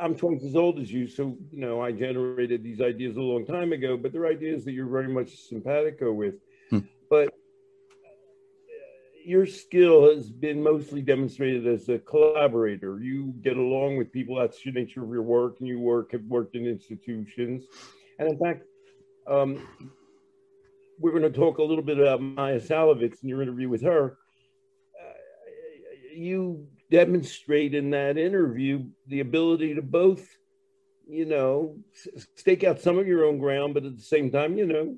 I'm twice as old as you, so you know I generated these ideas a long time ago. But they're ideas that you're very much simpatico with. Hmm. But your skill has been mostly demonstrated as a collaborator. You get along with people. That's the nature of your work, and you work have worked in institutions. And in fact, um, we're going to talk a little bit about Maya Salovitz in your interview with her. Uh, you demonstrate in that interview the ability to both, you know, stake out some of your own ground, but at the same time, you know,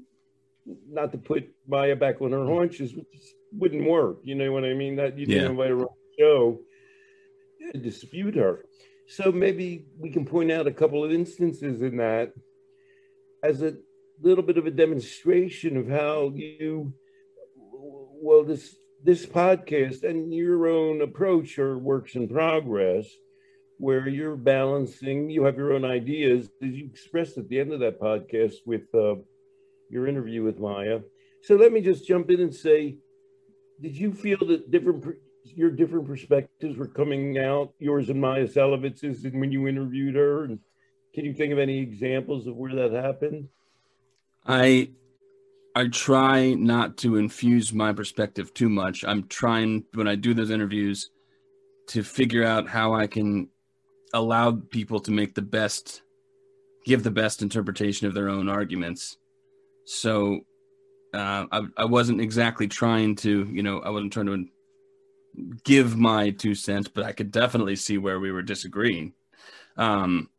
not to put Maya back on her haunches, which wouldn't work. You know what I mean? That you didn't yeah. invite her on the show to dispute her. So maybe we can point out a couple of instances in that as a little bit of a demonstration of how you well this this podcast and your own approach are works in progress where you're balancing you have your own ideas. As you expressed at the end of that podcast with uh, your interview with maya. So let me just jump in and say did you feel that different your different perspectives were coming out yours and maya Szalavitz's and when you interviewed her? And can you think of any examples of where that happened? I I try not to infuse my perspective too much. I'm trying when I do those interviews to figure out how I can allow people to make the best give the best interpretation of their own arguments. So uh, I, I wasn't exactly trying to, you know, I wasn't trying to give my two cents, but I could definitely see where we were disagreeing. Um,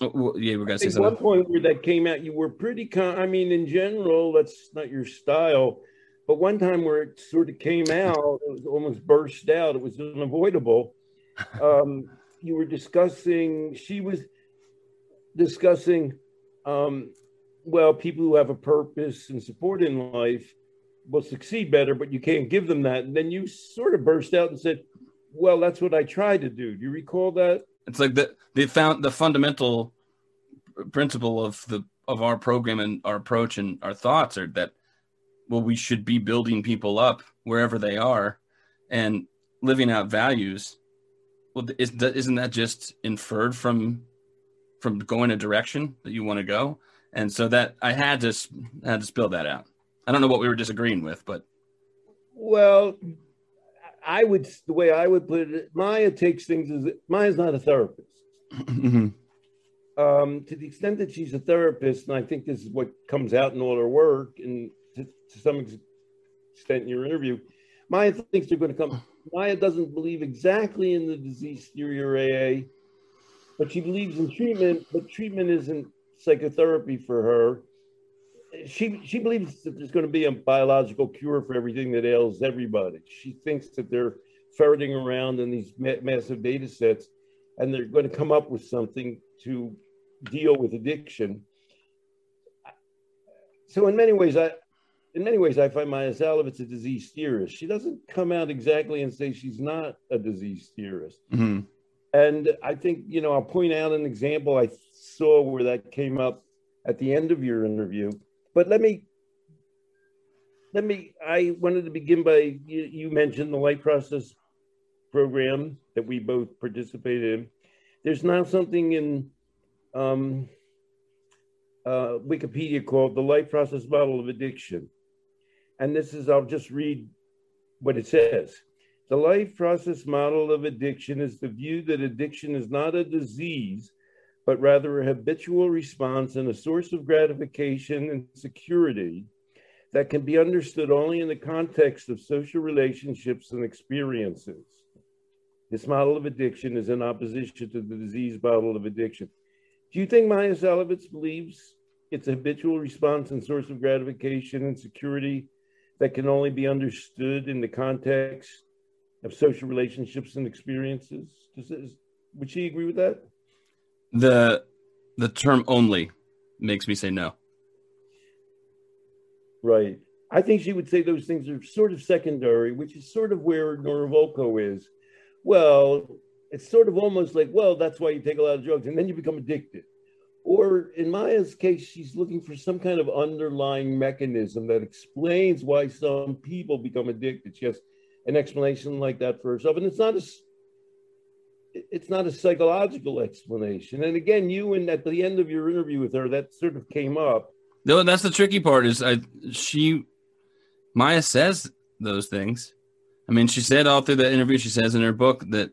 Oh, well, yeah, we're gonna say something. One point where that came out, you were pretty. Con- I mean, in general, that's not your style. But one time where it sort of came out, it was almost burst out. It was unavoidable. Um, you were discussing. She was discussing. Um, well, people who have a purpose and support in life will succeed better, but you can't give them that. And then you sort of burst out and said, "Well, that's what I tried to do." Do you recall that? It's like the the found the fundamental principle of the of our program and our approach and our thoughts are that well we should be building people up wherever they are and living out values. Well is, isn't that just inferred from from going a direction that you want to go? And so that i had to had to spill that out. I don't know what we were disagreeing with but well I would the way I would put it, Maya takes things as Maya's not a therapist. Mm-hmm. Um, to the extent that she's a therapist, and I think this is what comes out in all her work, and to, to some extent in your interview, Maya thinks they're going to come. Maya doesn't believe exactly in the disease theory or AA, but she believes in treatment. But treatment isn't psychotherapy for her she she believes that there's going to be a biological cure for everything that ails everybody. She thinks that they're ferreting around in these ma- massive data sets, and they're going to come up with something to deal with addiction. So in many ways, I in many ways I find Maya Szalavitz a disease theorist. She doesn't come out exactly and say she's not a disease theorist. Mm-hmm. And I think you know I'll point out an example I saw where that came up at the end of your interview but let me let me i wanted to begin by you, you, mentioned the life process program that we both participated in. There's now something in um, uh, wikipedia called the life process model of addiction. And this is i'll just read what it says. The life process model of addiction is the view that addiction is not a disease but rather a habitual response and a source of gratification and security that can be understood only in the context of social relationships and experiences. This model of addiction is in opposition to the disease model of addiction. Do you think Maya Salovitz believes it's a habitual response and source of gratification and security that can only be understood in the context of social relationships and experiences? Does, would she agree with that? The the term only makes me say no. Right. I think she would say those things are sort of secondary, which is sort of where Nora Volkow is. Well, it's sort of almost like, well, that's why you take a lot of drugs and then you become addicted. Or in Maya's case, she's looking for some kind of underlying mechanism that explains why some people become addicted. She has an explanation like that for herself. And it's not as it's not a psychological explanation. And again, you and at the end of your interview with her, that sort of came up. No, that's the tricky part. Is I she Maya says those things. I mean, she said all through the interview. She says in her book that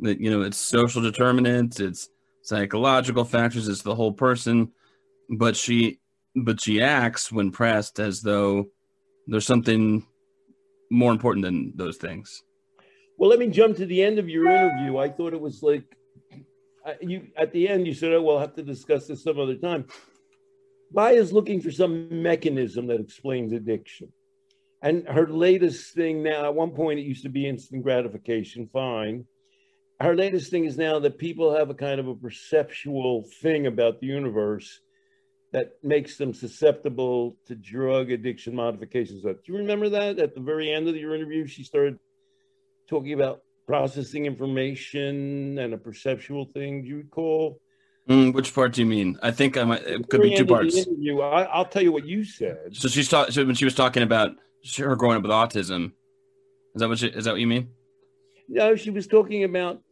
that you know it's social determinants, it's psychological factors, it's the whole person. But she but she acts when pressed as though there's something more important than those things. Well, let me jump to the end of your interview. I thought it was like you at the end. You said, "Oh, we'll have to discuss this some other time." Maya's looking for some mechanism that explains addiction, and her latest thing now. At one point, it used to be instant gratification. Fine. Her latest thing is now that people have a kind of a perceptual thing about the universe that makes them susceptible to drug addiction modifications. Do you remember that at the very end of your interview? She started talking about processing information and a perceptual thing. Do you recall? Mm, which part do you mean? I think I might. It could be two parts. Interview, I, will tell you what you said. So she's talking. So when she was talking about her growing up with autism, is that what she, is that what you mean? No, she was talking about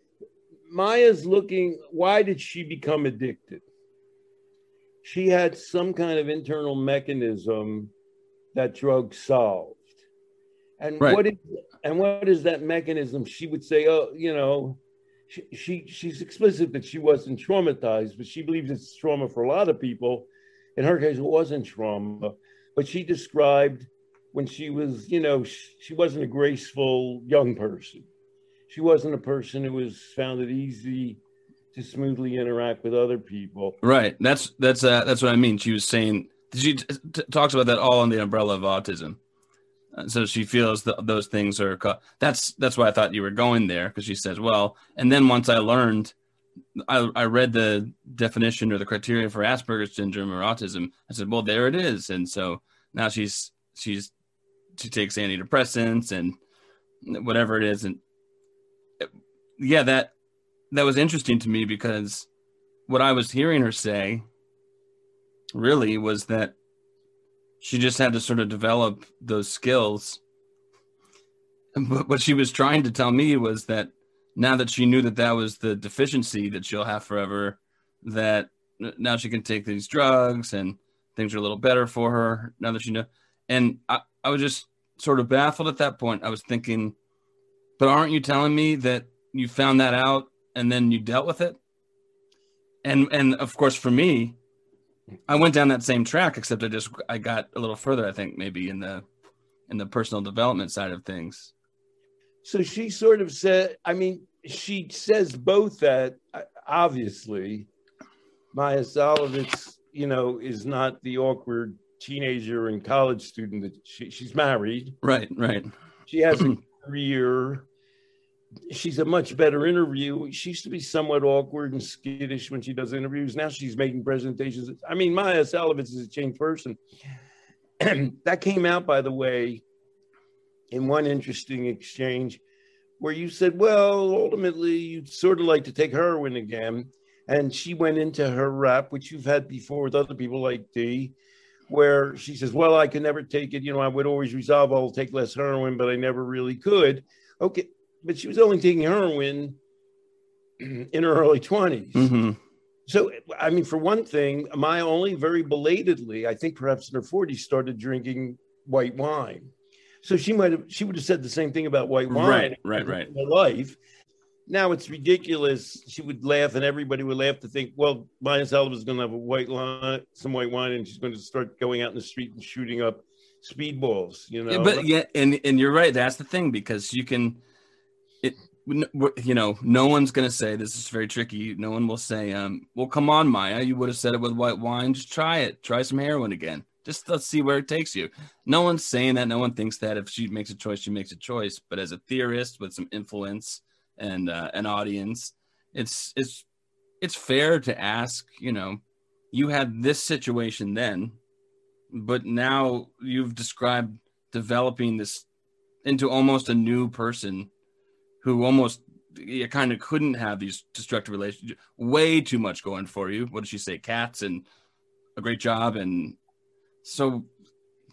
Maya's looking. Why did she become addicted? She had some kind of internal mechanism that drugs solved. And right. what is and what is that mechanism? She would say, "Oh, you know, she, she she's explicit that she wasn't traumatized, but she believes it's trauma for a lot of people. In her case, it wasn't trauma, but she described when she was, you know, she, she wasn't a graceful young person. She wasn't a person who was found it easy to smoothly interact with other people. Right. That's that's uh, that's what I mean. She was saying she t- t- talks about that all on the umbrella of autism. So she feels that those things are that's that's why I thought you were going there because she says, well, and then once I learned, I, I read the definition or the criteria for Asperger's syndrome or autism. I said, well, there it is, and so now she's she's she takes antidepressants and whatever it is, and yeah, that that was interesting to me because what I was hearing her say really was that she just had to sort of develop those skills. But what she was trying to tell me was that now that she knew that that was the deficiency that she'll have forever, that now she can take these drugs and things are a little better for her now that she know. And I, I was just sort of baffled at that point. I was thinking, but aren't you telling me that you found that out and then you dealt with it? And and of course for me, I went down that same track, except I just I got a little further. I think maybe in the in the personal development side of things. So she sort of said, I mean, she says both that uh, obviously Maya Szalavitz, you know, is not the awkward teenager and college student that she, she's married. Right, right. She has a career she's a much better interview. She used to be somewhat awkward and skittish when she does interviews. Now she's making presentations. I mean, Maya Szalavitz is a changed person. that came out, by the way, in one interesting exchange where you said, well, ultimately, you'd sort of like to take heroin again. And she went into her rap, which you've had before with other people like Dee, where she says, well, I could never take it. You know, I would always resolve I'll take less heroin, but I never really could. Okay, but she was only taking heroin in her early 20s. Mm-hmm. So, I mean, for one thing, Maya only very belatedly, I think perhaps in her 40s, started drinking white wine. So she might have, she would have said the same thing about white wine. Right, right, right. Her life. Now it's ridiculous. She would laugh, and everybody would laugh to think, well, Maya Salva is going to have a white wine, some white wine, and she's going to start going out in the street and shooting up speedballs. You know, yeah, but yeah, and and you're right. That's the thing because you can it you know no one's going to say this is very tricky. No one will say um well come on maya you would have said it with white wine. Just try it. Try some heroin again. Just let's see where it takes you. No one's saying that. No one thinks that. If she makes a choice she makes a choice. But as a theorist with some influence and uh, an audience it's it's it's fair to ask you know you had this situation then but now you've described developing this into almost a new person who almost you kind of couldn't have these destructive relationships. Way too much going for you. What did she say? Cats and a great job. And so,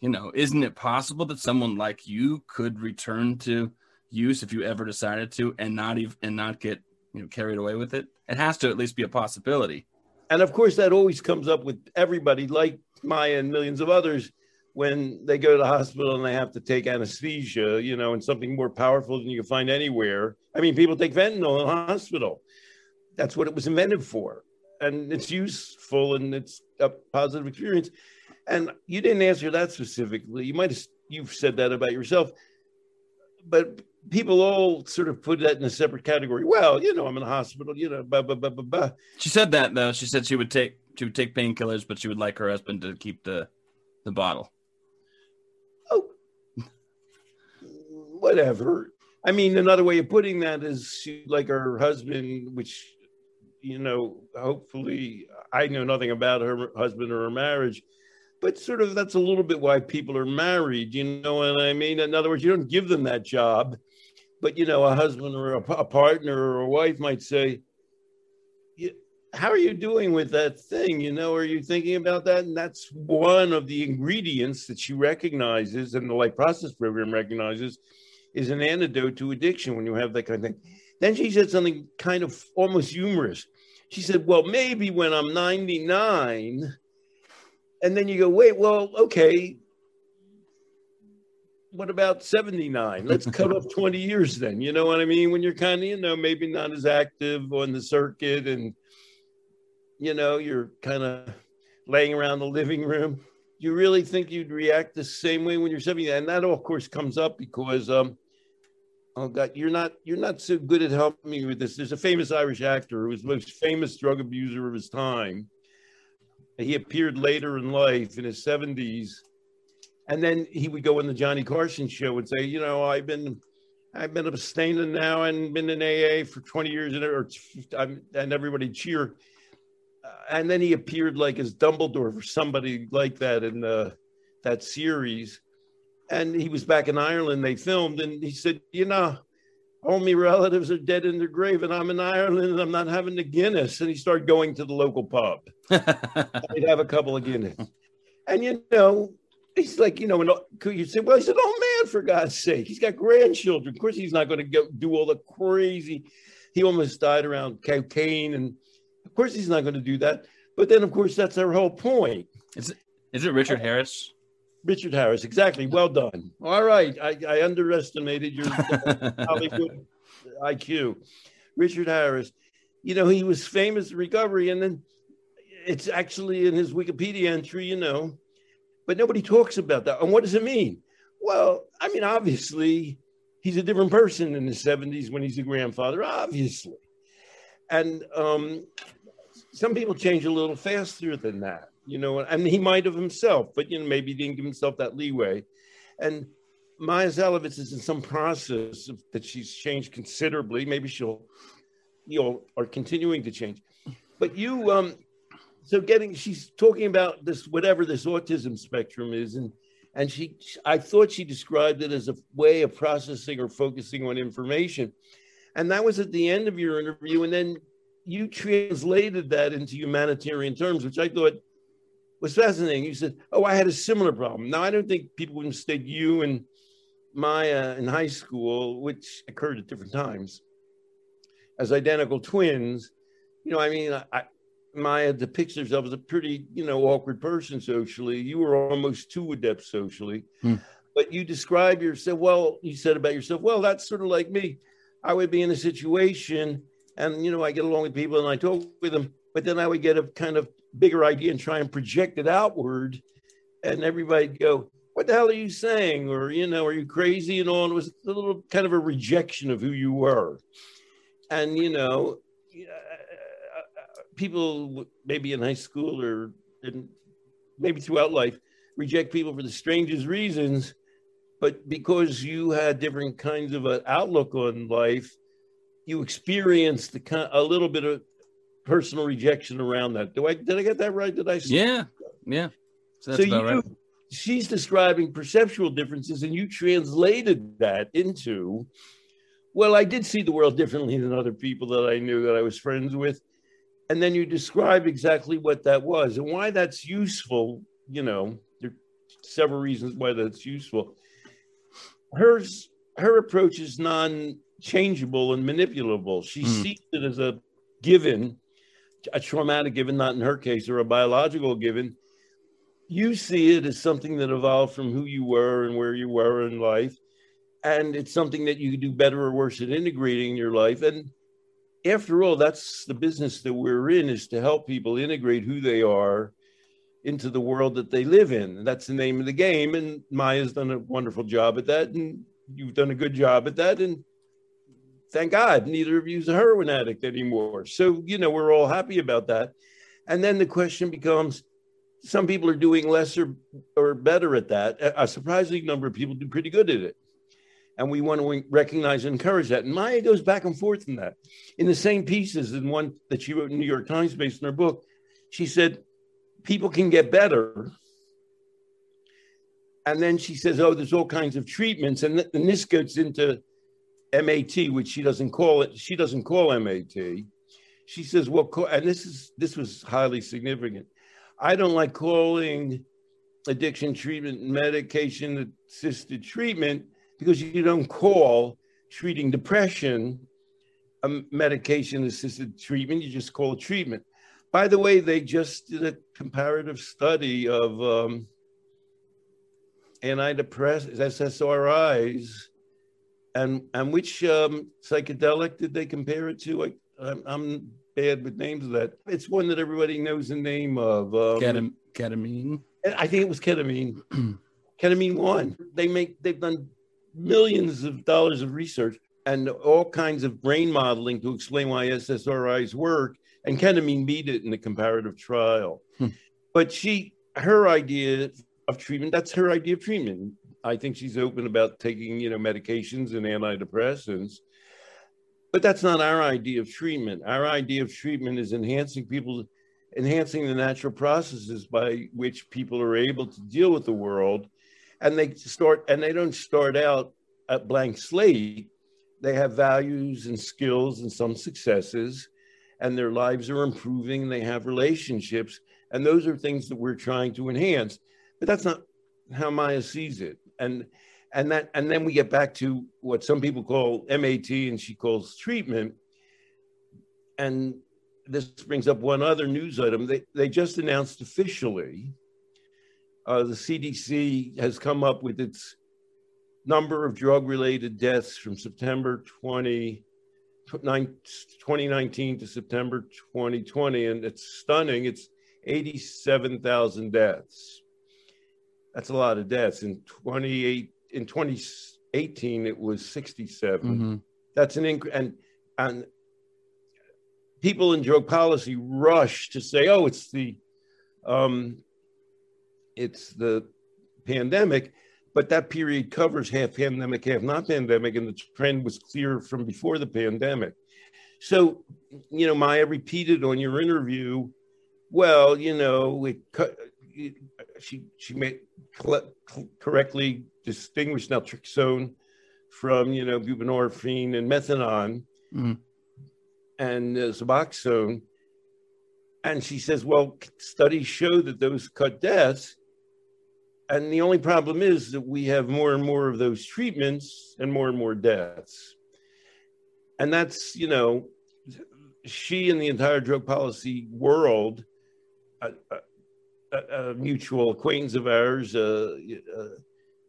you know, isn't it possible that someone like you could return to use if you ever decided to, and not even and not get you know carried away with it. It has to at least be a possibility. And of course, that always comes up with everybody, like Maya and millions of others, when they go to the hospital and they have to take anesthesia, you know, and something more powerful than you can find anywhere. I mean, people take fentanyl in the hospital. That's what it was invented for. And it's useful and it's a positive experience. And you didn't answer that specifically. You might have you've said that about yourself, but people all sort of put that in a separate category. Well, you know, I'm in the hospital, you know, blah, blah, blah, blah, blah. She said that though. She said she would take she would take painkillers, but she would like her husband to keep the the bottle. Oh, whatever. I mean, another way of putting that is like her husband, which you know, hopefully I know nothing about her husband or her marriage, but sort of that's a little bit why people are married. You know what I mean? In other words, you don't give them that job, but you know, a husband or a, a partner or a wife might say, how are you doing with that thing? You know, are you thinking about that? And that's one of the ingredients that she recognizes and the life process program recognizes is an antidote to addiction when you have that kind of thing. Then she said something kind of almost humorous. She said, Well, maybe when I'm 99, and then you go, wait, well, okay. What about 79? Let's cut off 20 years then. You know what I mean? When you're kind of, you know, maybe not as active on the circuit and, you know, you're kind of laying around the living room. You really think you'd react the same way when you're 70? And that, of course, comes up because, um, oh God, you're not you're not so good at helping me with this. There's a famous Irish actor who was the most famous drug abuser of his time he appeared later in life in his 70s. And then he would go on the Johnny Carson show and say, you know, I've been I've been abstaining now and been in AA for 20 years and, or, and everybody cheer. Uh, and then he appeared like as Dumbledore for somebody like that in the, that series. And he was back in Ireland, they filmed, and he said, you know, all my relatives are dead in their grave and I'm in Ireland and I'm not having the Guinness. And he started going to the local pub. He'd have a couple of Guinness. And, you know, he's like, you know, and you say, well, he said, oh man, for God's sake, he's got grandchildren. Of course, he's not going to go do all the crazy. He almost died around cocaine. And of course, he's not going to do that. But then, of course, that's our whole point. Is it, is it Richard Harris? Richard Harris, exactly. Well done. All right, I, I underestimated your uh, Hollywood IQ. Richard Harris, you know, he was famous recovery, and then it's actually in his Wikipedia entry, you know, but nobody talks about that. And what does it mean? Well, I mean, obviously, he's a different person in his 70s when he's a grandfather, obviously. And um, some people change a little faster than that you know, and he might have himself, but you know, maybe he didn't give himself that leeway. And Maya Szalavitz is in some process of, that she's changed considerably. Maybe she'll, you know, are continuing to change. But you, um, so getting, she's talking about this, whatever this autism spectrum is, and and she, I thought she described it as a way of processing or focusing on information, and that was at the end of your interview, and then you translated that into humanitarian terms, which I thought was fascinating. You said, "Oh, I had a similar problem." Now, I don't think people would mistake you and Maya in high school, which occurred at different times, as identical twins. You know, I mean, I, Maya depicts herself as a pretty, you know, awkward person socially. You were almost too adept socially, hmm. but you describe yourself. Well, you said about yourself, "Well, that's sort of like me. I would be in a situation, and you know, I get along with people and I talk with them." but then I would get a kind of bigger idea and try and project it outward. And everybody'd go, What the hell are you saying? Or, you know, are you crazy? And all. And it was a little kind of a rejection of who you were. And, you know, uh, people maybe in high school or in, maybe throughout life reject people for the strangest reasons. But because you had different kinds of an outlook on life, you experienced the, a little bit of personal rejection around that. Do I did I get that right? Did I? Yeah, yeah. So, so you, right. she's describing perceptual differences, and you translated that into, well, I did see the world differently than other people that I knew that I was friends with, and then you describe exactly what that was and why that's useful. You know, there are several reasons why that's useful. Hers, her approach is non changeable and manipulable. She mm. sees it as a given, a traumatic given, not in her case, or a biological given. You see it as something that evolved from who you were and where you were in life. And it's something that you could do better or worse at integrating in your life. And after all, that's the business that we're in is to help people integrate who they are into the world that they live in. That's the name of the game. And Maya's done a wonderful job at that. And you've done a good job at that. And thank God, neither of you's a heroin addict anymore. So, you know, we're all happy about that. And then the question becomes some people are doing less or, or better at that. A surprising number of people do pretty good at it. And we want to recognize and encourage that. And Maya goes back and forth in that. In the same pieces, in one that she wrote in New York Times based on her book, she said, people can get better. And then she says, oh, there's all kinds of treatments. And, th- and this gets into MAT, which she doesn't call it. She doesn't call MAT. She says, well, and this is this was highly significant. I don't like calling addiction treatment medication assisted treatment because you don't call treating depression a medication assisted treatment. You just call it treatment. By the way, they just did a comparative study of um, antidepressants, SSRIs, and and which um, psychedelic did they compare it to? I, I'm, I'm, bad with names of that. It's one that everybody knows the name of. Um, Ketam- ketamine. I think it was ketamine. ketamine one. They make. They've done millions of dollars of research and all kinds of brain modeling to explain why SSRIs work and ketamine beat it in the comparative trial. Hmm. But she, her idea of treatment, that's her idea of treatment. I think she's open about taking, you know, medications and antidepressants. But that's not our idea of treatment. Our idea of treatment is enhancing people, enhancing the natural processes by which people are able to deal with the world. And they start, and they don't start out at blank slate. They have values and skills and some successes and their lives are improving and they have relationships. And those are things that we're trying to enhance. But that's not how Maya sees it. And and that and then we get back to what some people call MAT and she calls treatment. And this brings up one other news item. They they just announced officially uh, the CDC has come up with its number of drug related deaths from September 20 2019 to September 2020, and it's stunning. It's 87,000 deaths. That's a lot of deaths. In 28 in 2018, it was 67. Mm-hmm. That's an inc- and and people in drug policy rush to say, "Oh, it's the um, it's the pandemic." But that period covers half pandemic, half not pandemic, and the trend was clear from before the pandemic. So, you know, Maya repeated on your interview, well, you know, it, she she made correctly distinguished naltrexone from you know buprenorphine and methadone mm. and uh, suboxone, and she says, well, studies show that those cut deaths and the only problem is that we have more and more of those treatments and more and more deaths. And that's, you know, she and the entire drug policy world, a, a, a mutual acquaintance of ours, uh, uh,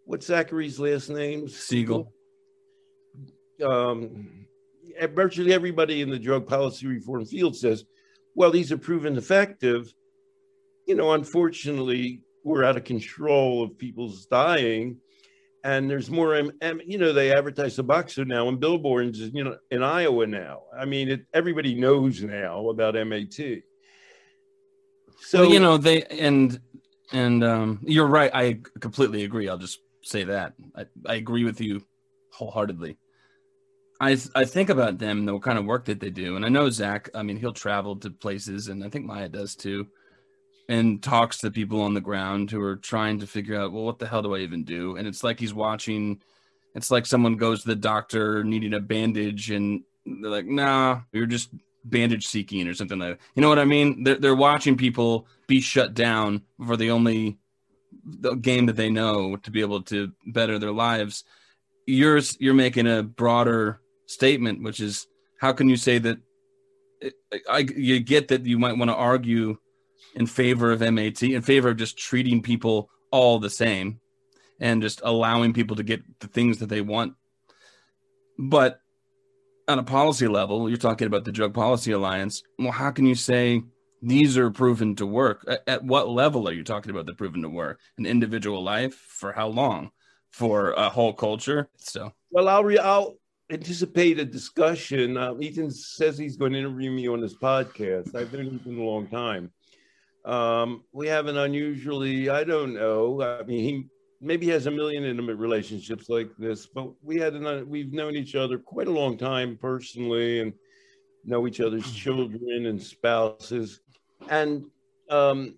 what's Zachary's last name? Siegel. Um, virtually everybody in the drug policy reform field says, well, these are proven effective. You know, unfortunately, we're out of control of people's dying. And there's more you know they advertise suboxone now in billboards you know in iowa now. I mean it, everybody knows now about mat so well, you know they and and um, you're right. I completely agree. I'll just say that. I, I agree with you wholeheartedly. I, I think about them the kind of work that they do. And i know zach i mean he'll travel to places and i think maya does too and talks to people on the ground who are trying to figure out, well, what the hell do I even do? And it's like he's watching. It's like someone goes to the doctor needing a bandage, and they're like, "Nah, you're just bandage seeking or something like that." You know what I mean? They're they're watching people be shut down for the only the game that they know to be able to better their lives. Yours, you're making a broader statement, which is how can you say that? I, you get that you might want to argue in favor of MAT, in favor of just treating people all the same and just allowing people to get the things that they want. But on a policy level, you're talking about the Drug Policy Alliance. Well, how can you say these are proven to work? At, at what level are you talking about the proven to work? An individual life for how long? For a whole culture? So, well, I'll re- I'll anticipate a discussion. Uh, Ethan says he's going to interview me on his podcast. I've known Ethan a long time. Um, we have an unusually, I don't know. I mean, he maybe has a million intimate relationships like this, but we had an, we've known each other quite a long time personally and know each other's mm-hmm. children and spouses. And um,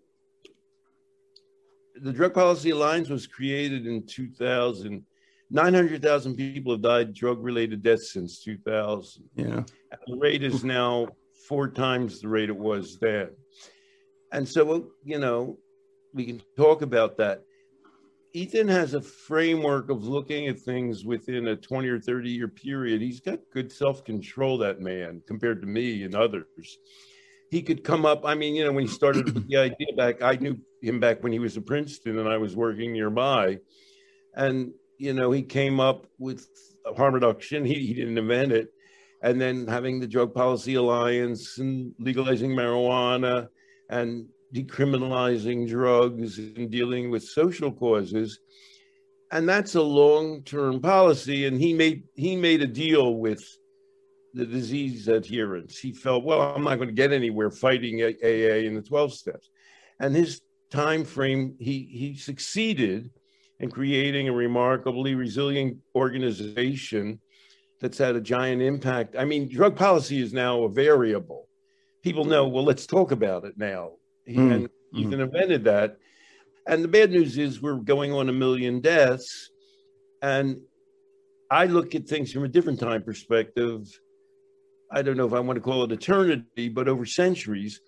the Drug Policy Alliance was created in 2000. 900,000 people have died drug related deaths since 2000. Yeah. And the rate is now four times the rate it was then. And so, you know, we can talk about that. Ethan has a framework of looking at things within a 20 or 30 year period. He's got good self control, that man, compared to me and others. He could come up. I mean, you know, when he started the idea back, I knew him back when he was at Princeton and I was working nearby. And, you know, he came up with harm reduction. He, he didn't invent it. And then having the Drug Policy Alliance and legalizing marijuana and decriminalizing drugs and dealing with social causes. And that's a long-term policy. And he made he made a deal with the disease adherents he felt well i'm not going to get anywhere fighting aa in the 12 steps. And his time frame he he succeeded in creating a remarkably resilient organization that's had a giant impact. I mean drug policy is now a variable people know well let's talk about it now he, mm. And Ethan mm. invented that. And the bad news is we're going on a million deaths. And I look at things from a different time perspective. I don't know if I want to call it eternity, but over centuries.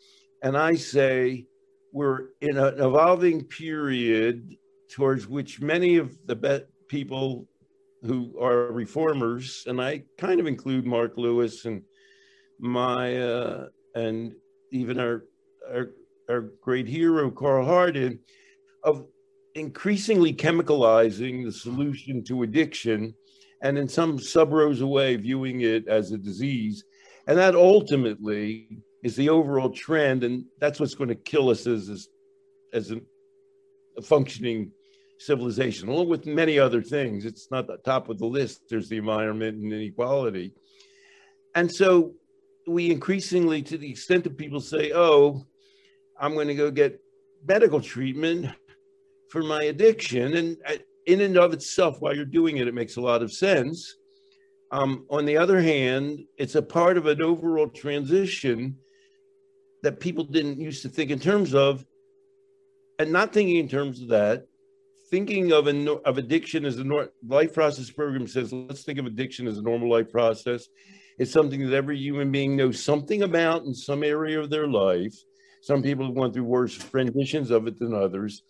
And I say we're in an evolving period towards which many of the be- people who are reformers, and I kind of include Marc Lewis and my, uh, and even our, our our great hero, Carl Hardin, of increasingly chemicalizing the solution to addiction and in some sub rosa way viewing it as a disease. And that ultimately is the overall trend. And that's what's going to kill us as, as, as a, a functioning civilization, along with many other things. It's not the top of the list. There's the environment and inequality. And so we increasingly, to the extent that people say, oh, I'm going to go get medical treatment for my addiction. And uh, in and of itself, while you're doing it, it makes a lot of sense. Um, on the other hand, it's a part of an overall transition that people didn't used to think in terms of, and not thinking in terms of that, thinking of an, of addiction as a life process program says, let's think of addiction as a normal life process. It's something that every human being knows something about in some area of their life. Some people have gone through worse renditions of it than others.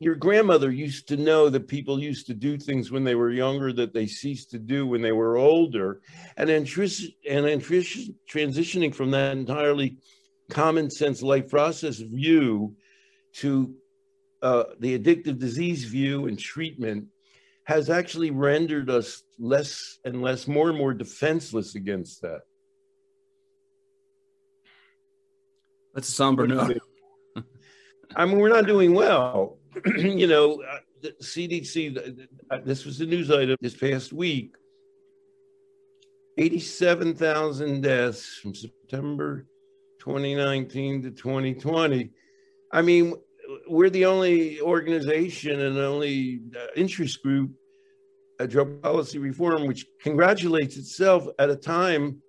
Your grandmother used to know that people used to do things when they were younger that they ceased to do when they were older. And then, and transitioning from that entirely common sense life process view to uh, the addictive disease view and treatment has actually rendered us less and less, more and more defenseless against that. That's a somber note. I mean, we're not doing well. you know, uh, the CDC, uh, this was a news item this past week 87,000 deaths from September 2019 to 2020. I mean, we're the only organization and only uh, interest group, a drug policy reform, which congratulates itself at a time.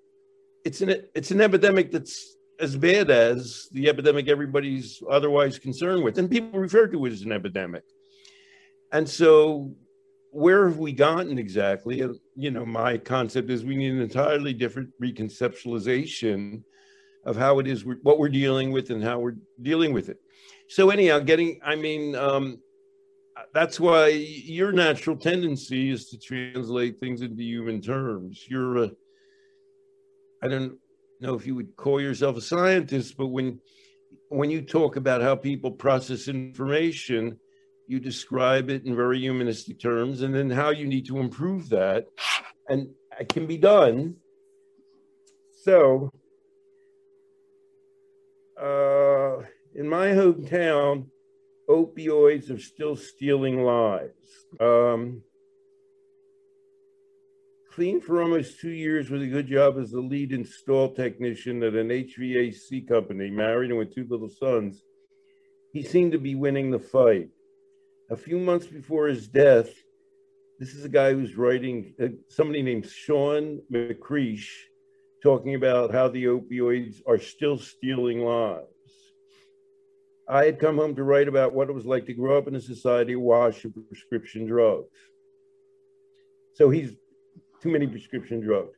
It's an it's an epidemic that's as bad as the epidemic everybody's otherwise concerned with. And people refer to it as an epidemic. And so, where have we gotten exactly? You know, my concept is we need an entirely different reconceptualization of how it is, what we're dealing with, and how we're dealing with it. So, anyhow, getting, I mean, um, that's why your natural tendency is to translate things into human terms. You're a, I don't know if you would call yourself a scientist, but when when you talk about how people process information, you describe it in very humanistic terms, and then how you need to improve that, and it can be done. So, uh, in my hometown, opioids are still stealing lives. Um, clean for almost two years with a good job as the lead install technician at an HVAC company, married and with two little sons. He seemed to be winning the fight. A few months before his death, this is a guy who's writing, uh, somebody named Sean McCreesh, talking about how the opioids are still stealing lives. I had come home to write about what it was like to grow up in a society awash in prescription drugs. So he's too many prescription drugs.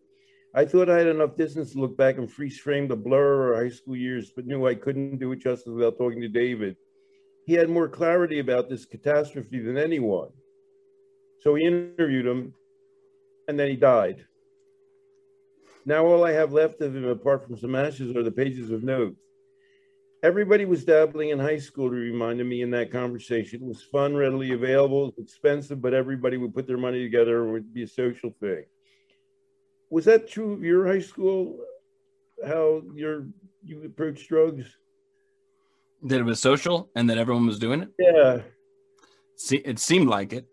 I thought I had enough distance to look back and freeze frame the blur of high school years, but knew I couldn't do it justice without talking to David. He had more clarity about this catastrophe than anyone. So he interviewed him, and then he died. Now all I have left of him, apart from some ashes, are the pages of notes everybody was dabbling in high school he reminded me in that conversation. It was fun readily available expensive but everybody would put their money together it would be a social thing. Was that true of your high school? How your you approached drugs? That it was social and that everyone was doing it? Yeah. See, it seemed like it.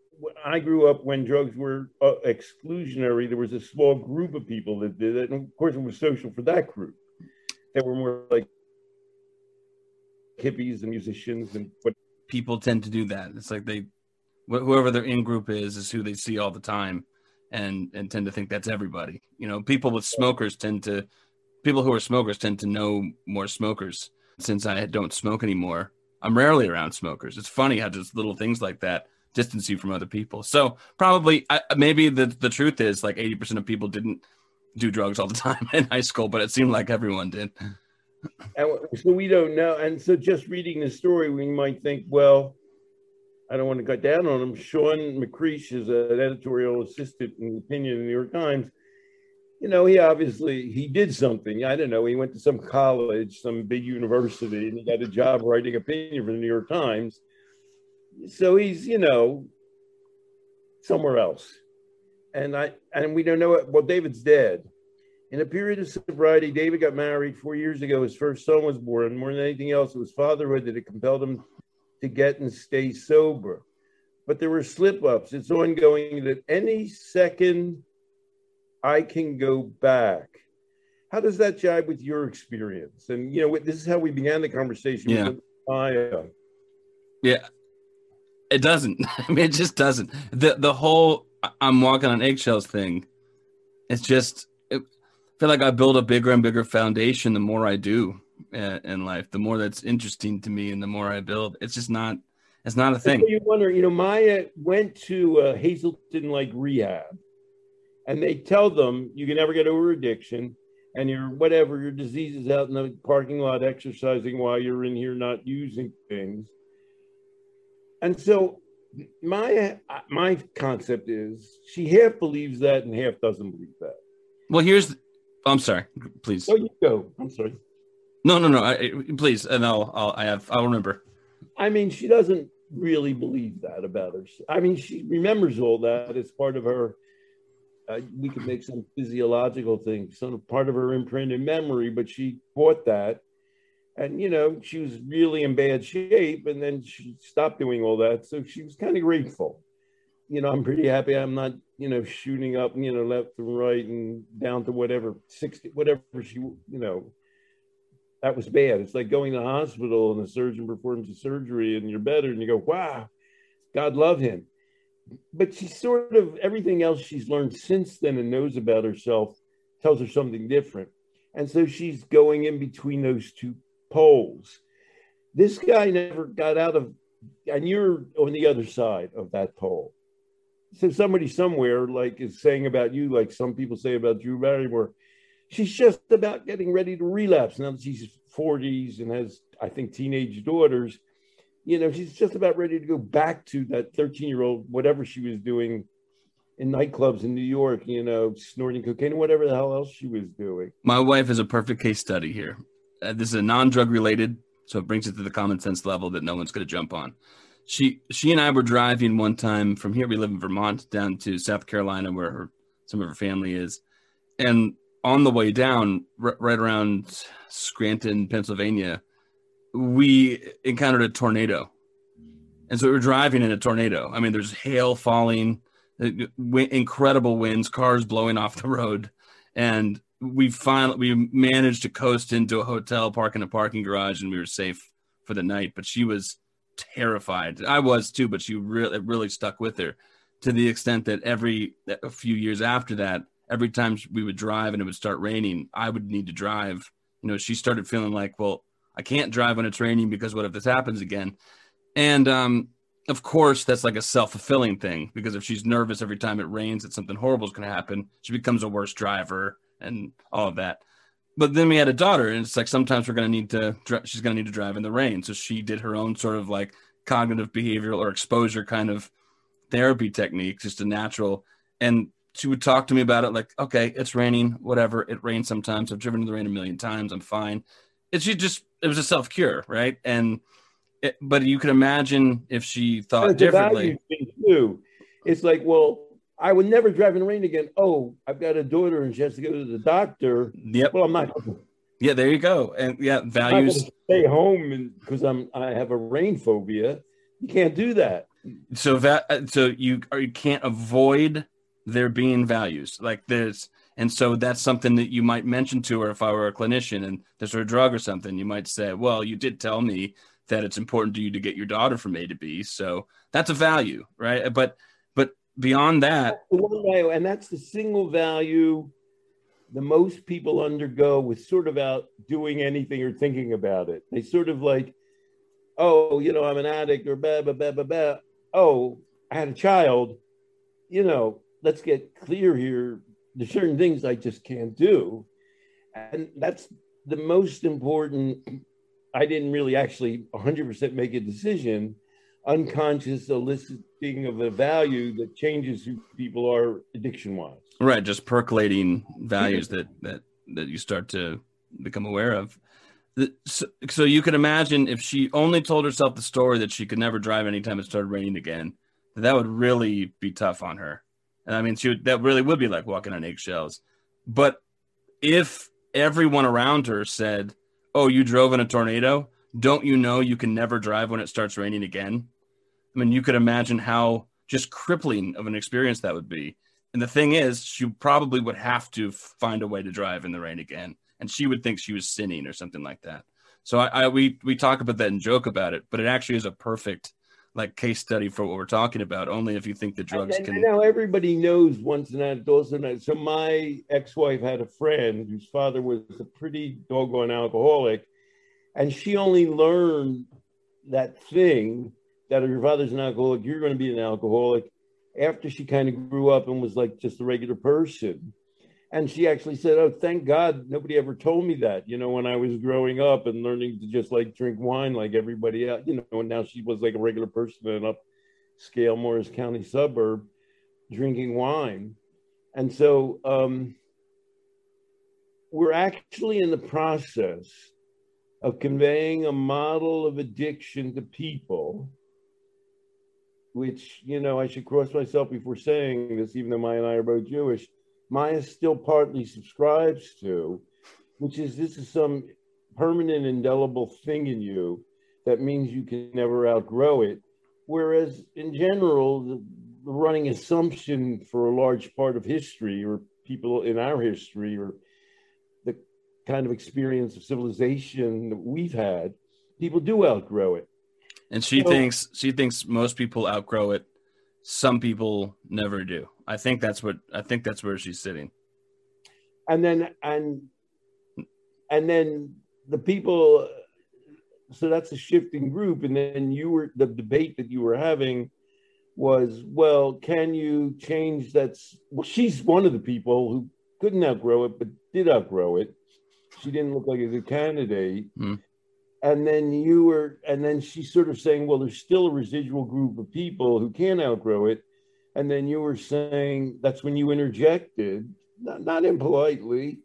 I grew up when drugs were uh, exclusionary there was a small group of people that did it and of course it was social for that group. That were more like hippies and musicians and what people tend to do that. It's like they whoever their in group is is who they see all the time and and tend to think that's everybody. You know, people with smokers tend to people who are smokers tend to know more smokers. Since I don't smoke anymore, I'm rarely around smokers. It's funny how just little things like that distance you from other people. So probably I, maybe the the truth is like 80% of people didn't do drugs all the time in high school, but it seemed like everyone did and so we don't know. And so just reading the story, we might think, well, I don't want to cut down on him. Sean McCreesh is an editorial assistant in opinion in the New York Times. You know, he obviously he did something. I don't know. He went to some college, some big university, and he got a job writing opinion for the New York Times. So he's, you know, somewhere else. And I and we don't know it. Well, David's dead. In a period of sobriety, David got married four years ago. His first son was born. More than anything else, it was fatherhood that had compelled him to get and stay sober. But there were slip ups. It's ongoing that any second I can go back. How does that jibe with your experience? And, you know, this is how we began the conversation. Yeah. Maya. Yeah. It doesn't. I mean, it just doesn't. The the whole I'm walking on eggshells thing. It's just feel like I build a bigger and bigger foundation the more I do uh, in life. The more that's interesting to me, and the more I build. It's just not. It's not a thing. You wonder. You know, Maya went to uh, Hazelden like rehab, and they tell them you can never get over addiction, and your whatever your disease is out in the parking lot exercising while you're in here not using things. And so my my concept is she half believes that and half doesn't believe that. Well, here's I'm sorry. Please. Oh, you go. I'm sorry. No, no, no. I, please, and I'll, I'll, I have, I'll remember. I mean, she doesn't really believe that about her. I mean, she remembers all that as part of her. Uh, we could make some physiological thing, some part of her imprinted memory, but she bought that. And, you know, she was really in bad shape and then she stopped doing all that. So she was kind of grateful you know, I'm pretty happy I'm not, you know, shooting up, you know, left and right and down to whatever 60, whatever she, you know, that was bad. It's like going to the hospital and the surgeon performs a surgery and you're better and you go, wow, God love him. But she's sort of everything else she's learned since then and knows about herself tells her something different. And so she's going in between those two poles. This guy never got out of, and you're on the other side of that pole so somebody somewhere like is saying about you, like some people say about Drew Barrymore, she's just about getting ready to relapse now that she's 40s and has, I think, teenage daughters. you know, she's just about ready to go back to that 13 year old, whatever she was doing in nightclubs in New York, you know, snorting cocaine, whatever the hell else she was doing. My wife is a perfect case study here. Uh, this is a non drug related, so it brings it to the common sense level that no one's going to jump on. She she and I were driving one time from here. We live in Vermont down to South Carolina, where her, some of her family is, and on the way down, r- right around Scranton, Pennsylvania, we encountered a tornado. And so we were driving in a tornado. I mean, there's hail falling, uh, incredible winds, cars blowing off the road. And we finally we managed to coast into a hotel, park in a parking garage, and we were safe for the night. But she was terrified. I was too, but she really really stuck with her to the extent that every a few years after that, every time we would drive and it would start raining, I would need to drive. You know, she started feeling like, well, I can't drive when it's raining because what if this happens again? And um, of course, that's like a self fulfilling thing because if she's nervous every time it rains that something horrible is going to happen, she becomes a worse driver and all of that. But then we had a daughter, and it's like sometimes we're going to need to, she's going to need to drive in the rain. So she did her own sort of like cognitive behavioral or exposure kind of therapy technique, just a natural. And she would talk to me about it like, okay, it's raining, whatever. It rains sometimes. I've driven in the rain a million times. I'm fine. It's she just it was a self cure, right? And it, but you can imagine if she thought differently. Too. It's like, well, I would never drive in the rain again. Oh, I've got a daughter and she has to go to the doctor. Yep. Well, I'm not. Yeah, there you go. And yeah, values. stay home because I'm I have a rain phobia. You can't do that. So that so you you can't avoid there being values like there's and so that's something that you might mention to her if I were a clinician and there's a drug or something. You might say, well, you did tell me that it's important to you to get your daughter from A to B. So that's a value, right? But but beyond that, and that's the single value the most people undergo with sort of out doing anything or thinking about it. They sort of like, oh, you know, I'm an addict or blah blah blah blah blah. Oh, I had a child. You know, let's get clear here there's certain things I just can't do. And that's the most important. I didn't really actually 100% make a decision, unconscious eliciting of a value that changes who people are addiction wise. Right. Just percolating values that, that, that you start to become aware of. So, so you can imagine if she only told herself the story that she could never drive anytime it started raining again, that would really be tough on her. And I mean, she would, that really would be like walking on eggshells. But if everyone around her said, "Oh, you drove in a tornado. Don't you know you can never drive when it starts raining again?" I mean, you could imagine how just crippling of an experience that would be. And the thing is, she probably would have to find a way to drive in the rain again, and she would think she was sinning or something like that. So I, I we we talk about that and joke about it, but it actually is a perfect like case study for what we're talking about. Only if you think the drugs and, can. And now everybody knows once an adult, also So my ex-wife had a friend whose father was a pretty doggone alcoholic, and she only learned that thing that if your father's an alcoholic, you're going to be an alcoholic after she kind of grew up and was like just a regular person and she actually said, "Oh, thank God nobody ever told me that." You know, when I was growing up and learning to just like drink wine like everybody else. You know, and now she was like a regular person in an upscale Morris County suburb, drinking wine, and so um, we're actually in the process of conveying a model of addiction to people. Which you know, I should cross myself before saying this, even though Maya and I are both Jewish Maya still partly subscribes to, which is this is some permanent, indelible thing in you that means you can never outgrow it. Whereas in general, the, the running assumption for a large part of history or people in our history or the kind of experience of civilization that we've had, people do outgrow it. And she so, thinks she thinks most people outgrow it. Some people never do. I think that's what I think that's where she's sitting. And then and and then the people so that's a shifting group and then you were the debate that you were having was well can you change that's well she's one of the people who couldn't outgrow it but did outgrow it she didn't look like as a good candidate mm. And then you were and then she's sort of saying well there's still a residual group of people who can outgrow it. And then you were saying that's when you interjected not, not impolitely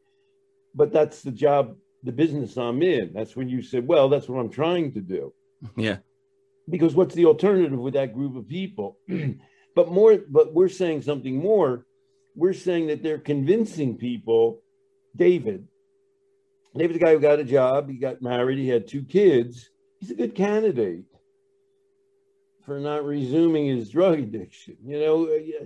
but that's the job the business i'm in. That's when you said well that's what i'm trying to do. Yeah. Because what's the alternative with that group of people? But more but we're saying something more. We're saying that they're convincing people david David's the guy who got a job. He got married. He had two kids. He's a good candidate for not resuming his drug addiction. You know, uh,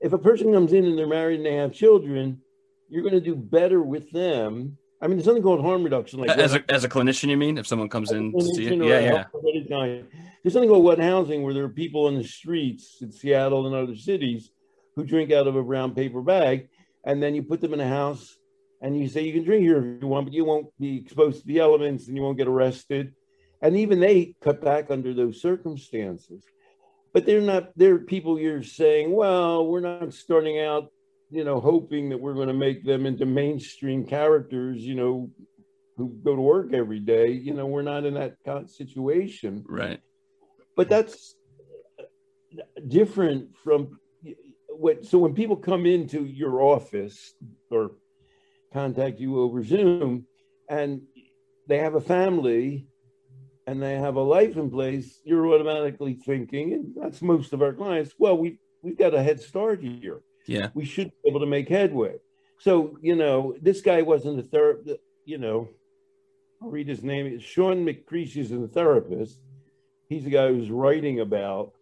if a person comes in and they're married and they have children, you're going to do better with them. I mean, there's something called harm reduction. Like as a, as a clinician, you mean? If someone comes in, to see it? yeah, yeah. There's something called wet housing, where there are people in the streets in Seattle and other cities who drink out of a brown paper bag, and then you put them in a house and you say you can drink here if you want, but you won't be exposed to the elements and you won't get arrested. And even they cut back under those circumstances. But they're not, they're people you're saying, well, we're not starting out, you know, hoping that we're going to make them into mainstream characters, you know, who go to work every day. You know, we're not in that situation. Right. But that's different from what, so when people come into your office or contact you over Zoom and they have a family and they have a life in place, you're automatically thinking, and that's most of our clients, well, we, we've got a head start here. Yeah. We should be able to make headway. So, you know, this guy wasn't a therapist, you know, I'll read his name. It's Sean McCreasy is a therapist. He's the guy who's writing about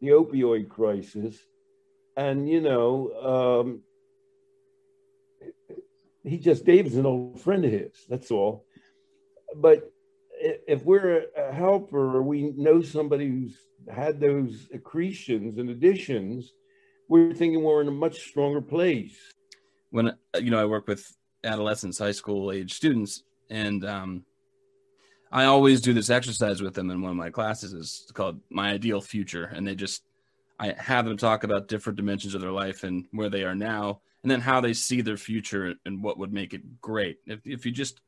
the opioid crisis. And, you know, um, he just David's an old friend of his. That's all. But if we're a helper or we know somebody who's had those accretions and additions, we're thinking we're in a much stronger place. When you know, I work with adolescents, high school age students, and um, I always do this exercise with them in one of my classes. is called "My Ideal Future," and they just I have them talk about different dimensions of their life and where they are now, and then how they see their future and what would make it great. If, if you just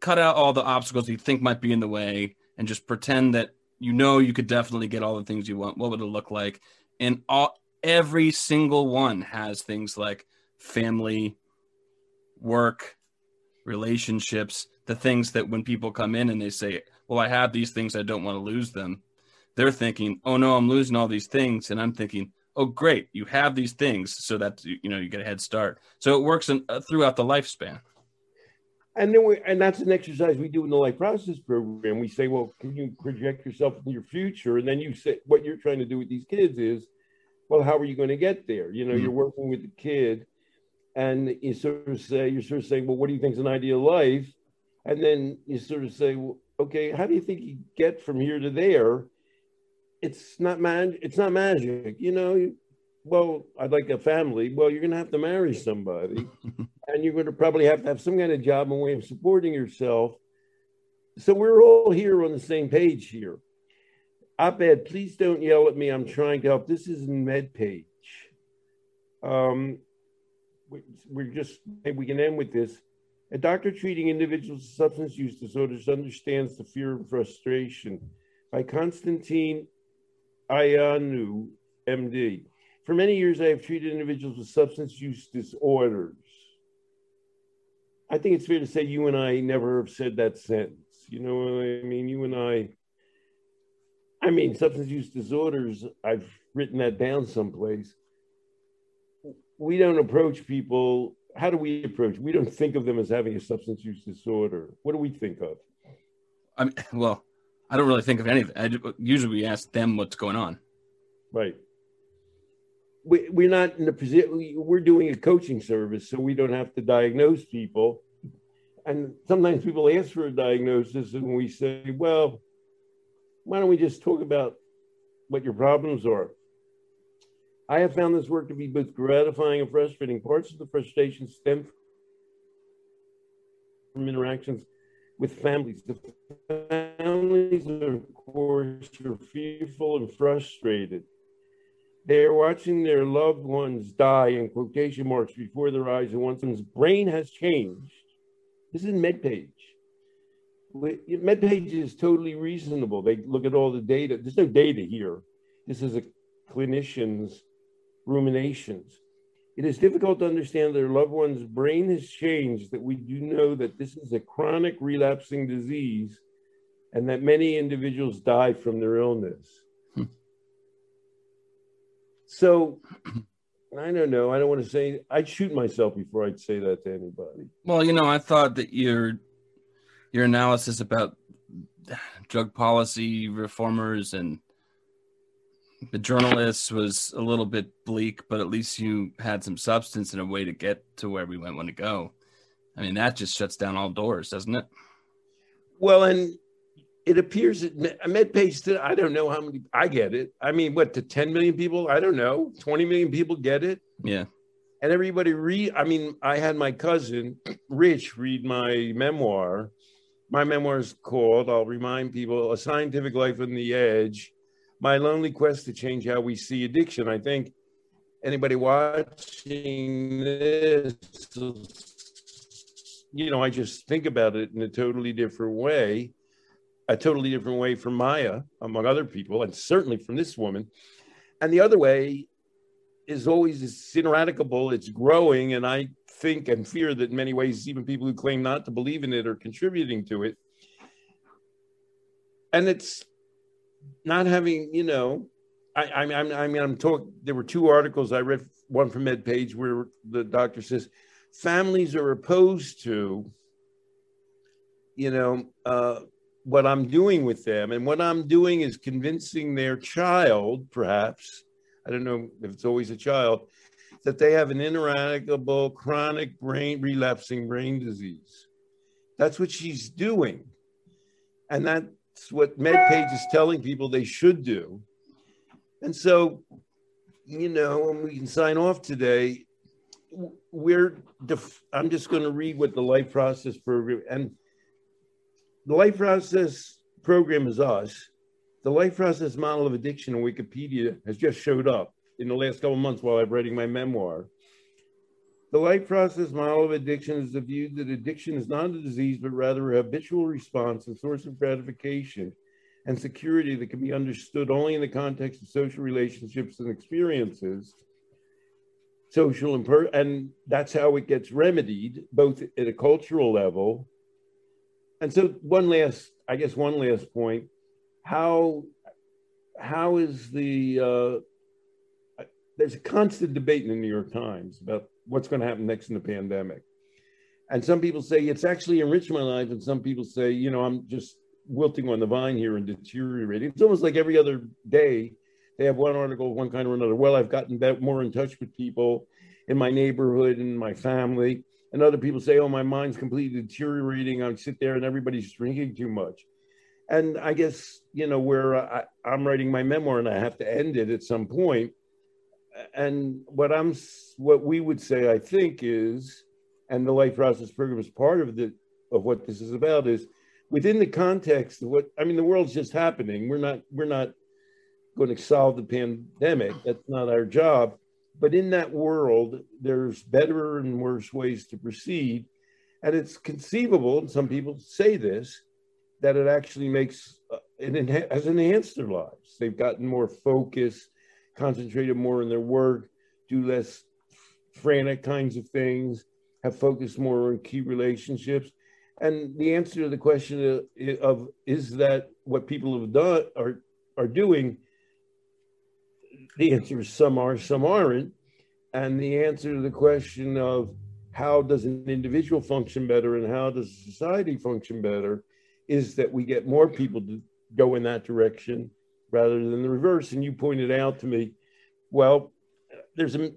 cut out all the obstacles you think might be in the way and just pretend that you know you could definitely get all the things you want, what would it look like? And all every single one has things like family, work, relationships, the things that when people come in and they say, Well, I have these things, I don't want to lose them. They're thinking, Oh no, I'm losing all these things. And I'm thinking, oh great you have these things so that you know you get a head start. So it works in, uh, throughout the lifespan. And then we and that's an exercise we do in the life process program. We say well can you project yourself in your future? And then you say what you're trying to do with these kids is well how are you going to get there? You know mm-hmm. you're working with the kid and you sort of say you're sort of saying well what do you think is an ideal life? And then you sort of say well, okay how do you think you get from here to there it's not man it's not magic you know? Well i'd like a family. Well you're going to have to marry somebody. And you're going to probably have to have some kind of job and way of supporting yourself. So we're all here on the same page here. Op-ed please don't yell at me. I'm trying to help. This is MedPage um, we're just we can end with this. A doctor treating individuals with substance use disorders understands the fear and frustration. By Constantine Ioannou, MD. For many years, I have treated individuals with substance use disorders. I think it's fair to say you and I never have said that sentence. You know what I mean? You and I, I mean, substance use disorders, I've written that down someplace. We don't approach people. How do we approach? We don't think of them as having a substance use disorder. What do we think of? I mean, well, I don't really think of anything. I, usually we ask them what's going on. Right. We, we're not in the position, we're doing a coaching service, so we don't have to diagnose people. And sometimes people ask for a diagnosis, and we say, well, why don't we just talk about what your problems are? I have found this work to be both gratifying and frustrating. Parts of the frustration stem from interactions with families. The families, of course, are fearful and frustrated. They are watching their loved ones die in quotation marks before their eyes, and once someone's brain has changed. This is MedPage. MedPage is totally reasonable. They look at all the data. There's no data here. This is a clinician's ruminations. It is difficult to understand that their loved one's brain has changed, that we do know that this is a chronic relapsing disease and that many individuals die from their illness. Hmm. So I don't know. I don't want to say I'd shoot myself before I'd say that to anybody. Well, you know, I thought that your your analysis about drug policy reformers and the journalists was a little bit bleak, but at least you had some substance and a way to get to where we might want to go. I mean, that just shuts down all doors, doesn't it? Well, and it appears that uh, MedPage, I don't know how many, I get it. I mean, what, to 10 million people? I don't know. 20 million people get it. Yeah. And everybody read, I mean, I had my cousin, Rich, read my memoir. My memoir is called, I'll remind people, A Scientific Life on the Edge my lonely quest to change how we see addiction. I think anybody watching this, you know, I just think about it in a totally different way, a totally different way from Maya, among other people, and certainly from this woman. And the other way is always it's ineradicable, it's growing, and I think and fear that in many ways, even people who claim not to believe in it are contributing to it. And it's not having, you know, I, I I mean, I'm talking. There were two articles I read. One from MedPage where the doctor says families are opposed to, you know, uh, what I'm doing with them, and what I'm doing is convincing their child, perhaps, I don't know if it's always a child, that they have an ineradicable chronic brain relapsing brain disease. That's what she's doing, and that's what MedPage is telling people they should do. And so, you know, when we can sign off today, we're, def- I'm just going to read what the life process program, and the life process program is us. The life process model of addiction on Wikipedia has just showed up in the last couple months while I'm writing my memoir. The life process model of addiction is the view that addiction is not a disease, but rather a habitual response and source of gratification and security that can be understood only in the context of social relationships and experiences. Social and, and that's how it gets remedied, both at a cultural level. And so, one last, I guess, one last point: how how is the uh, there's a constant debate in the New York Times about what's going to happen next in the pandemic. And some people say it's actually enriched my life, and some people say, you know, I'm just wilting on the vine here and deteriorating. It's almost like every other day they have one article, one kind or another. Well, I've gotten more in touch with people in my neighborhood and my family. And other people say, oh, my mind's completely deteriorating. I sit there and everybody's drinking too much. And I guess, you know, where I, I'm writing my memoir and I have to end it at some point. and what I'm what we would say, I think, is, and the life process program is part of the of what this is about, is within the context of what I mean, the world's just happening. We're not we're not going to solve the pandemic. That's not our job. But in that world, there's better and worse ways to proceed. And it's conceivable, and some people say this, that it actually makes uh, it has enhanced their lives. They've gotten more focused concentrated more on their work, do less frantic kinds of things, have focused more on key relationships. And the answer to the question of, of is that what people have done are are doing? The answer is some are, some aren't. And the answer to the question of how does an individual function better and how does society function better is that we get more people to go in that direction rather than the reverse. And you pointed out to me, well, there's a,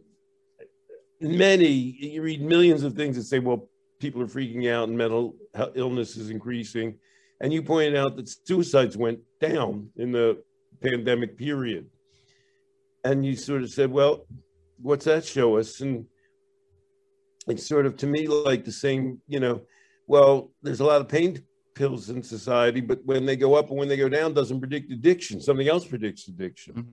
many, you read millions of things that say, well, people are freaking out and mental illness is increasing. And you pointed out that suicides went down in the pandemic period. And you sort of said, well, what's that show us? And it's sort of to me like the same, you know, well, there's a lot of pain pills in society, but when they go up and when they go down doesn't predict addiction. Something else predicts addiction. Mm-hmm.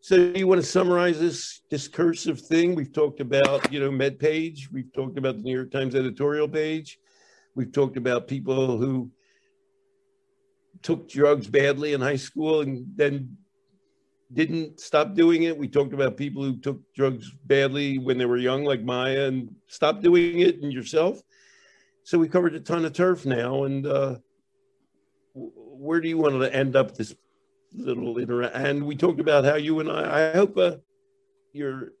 So you want to summarize this discursive thing? We've talked about, you know, MedPage. We've talked about the New York Times editorial page. We've talked about people who took drugs badly in high school and then didn't stop doing it. We talked about people who took drugs badly when they were young, like Maya, and stopped doing it, and yourself. So we covered a ton of turf now. And uh, where do you want to end up this little inter? And we talked about how you and I. I hope uh, your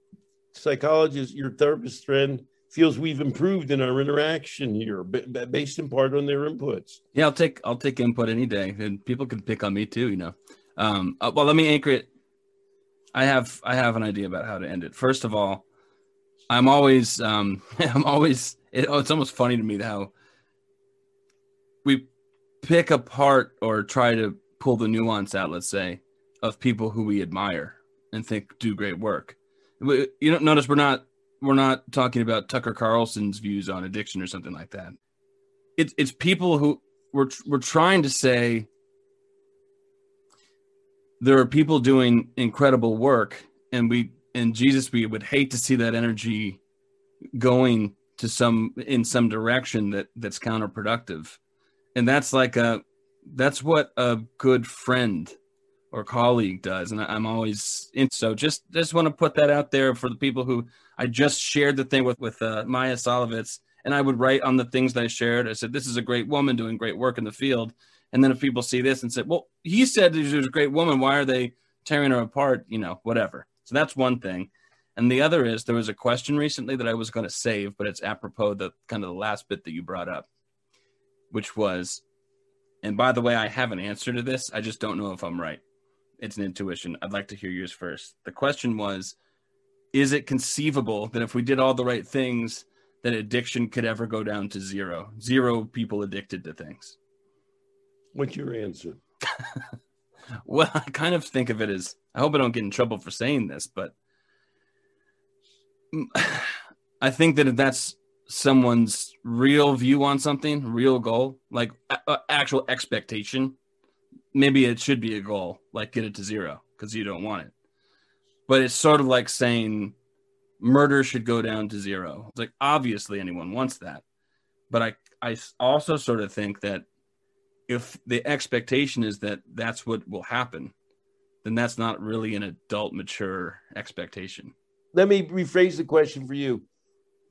psychologist, your therapist friend, feels we've improved in our interaction here, based in part on their inputs. Yeah, I'll take I'll take input any day, and people can pick on me too. You know. Um, uh, well, let me anchor it I have I have an idea about how to end it. First of all, I'm always um, I'm always it, oh, it's almost funny to me how we pick apart or try to pull the nuance out, let's say, of people who we admire and think do great work. You don't notice we're not we're not talking about Tucker Carlson's views on addiction or something like that. It's it's people who we're we're trying to say there are people doing incredible work and we and jesus we would hate to see that energy going to some in some direction that that's counterproductive. And that's like a that's what a good friend or colleague does. And i'm always in so just just want to put that out there for the people who i just shared the thing with with uh, maya Szalavitz and i would write on the things that i shared. I said this is a great woman doing great work in the field and then if people see this and say, well, he said she was a great woman, why are they tearing her apart? You know, whatever. So that's one thing. And the other is there was a question recently that I was going to save, but it's apropos the kind of the last bit that you brought up, which was, and by the way, I have an answer to this. I just don't know if I'm right. It's an intuition. I'd like to hear yours first. The question was, is it conceivable that if we did all the right things, that addiction could ever go down to zero? Zero people addicted to things. What's your answer? well, I kind of think of it as I hope I don't get in trouble for saying this, but I think that if that's someone's real view on something, real goal, like uh, actual expectation, maybe it should be a goal, like get it to zero because you don't want it. But it's sort of like saying murder should go down to zero. It's like obviously anyone wants that, but I I also sort of think that if the expectation is that that's what will happen, then that's not really an adult, mature expectation. Let me rephrase the question for you.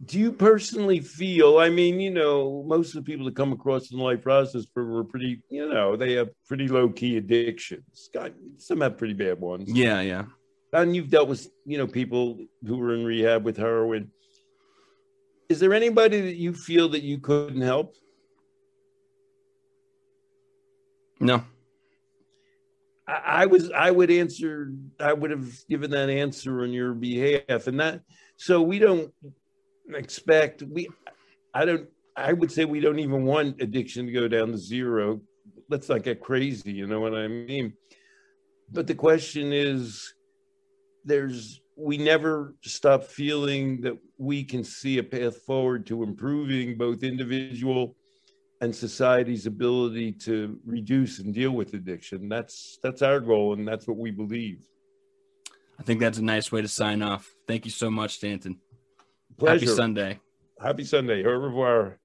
Do you personally feel? I mean, you know, most of the people that come across in the life process were pretty, you know, they have pretty low key addictions. God, some have pretty bad ones. Yeah, yeah. And you've dealt with, you know, people who were in rehab with heroin. Is there anybody that you feel that you couldn't help? No. I, I was I would answer I would have given that answer on your behalf. And that so we don't expect we I don't I would say we don't even want addiction to go down to zero. Let's not get crazy, you know what I mean? But the question is there's we never stop feeling that we can see a path forward to improving both individual and society's ability to reduce and deal with addiction. That's that's our goal, and that's what we believe. I think that's a nice way to sign off. Thank you so much, Stanton. Pleasure. Happy Sunday. Happy Sunday. Au revoir.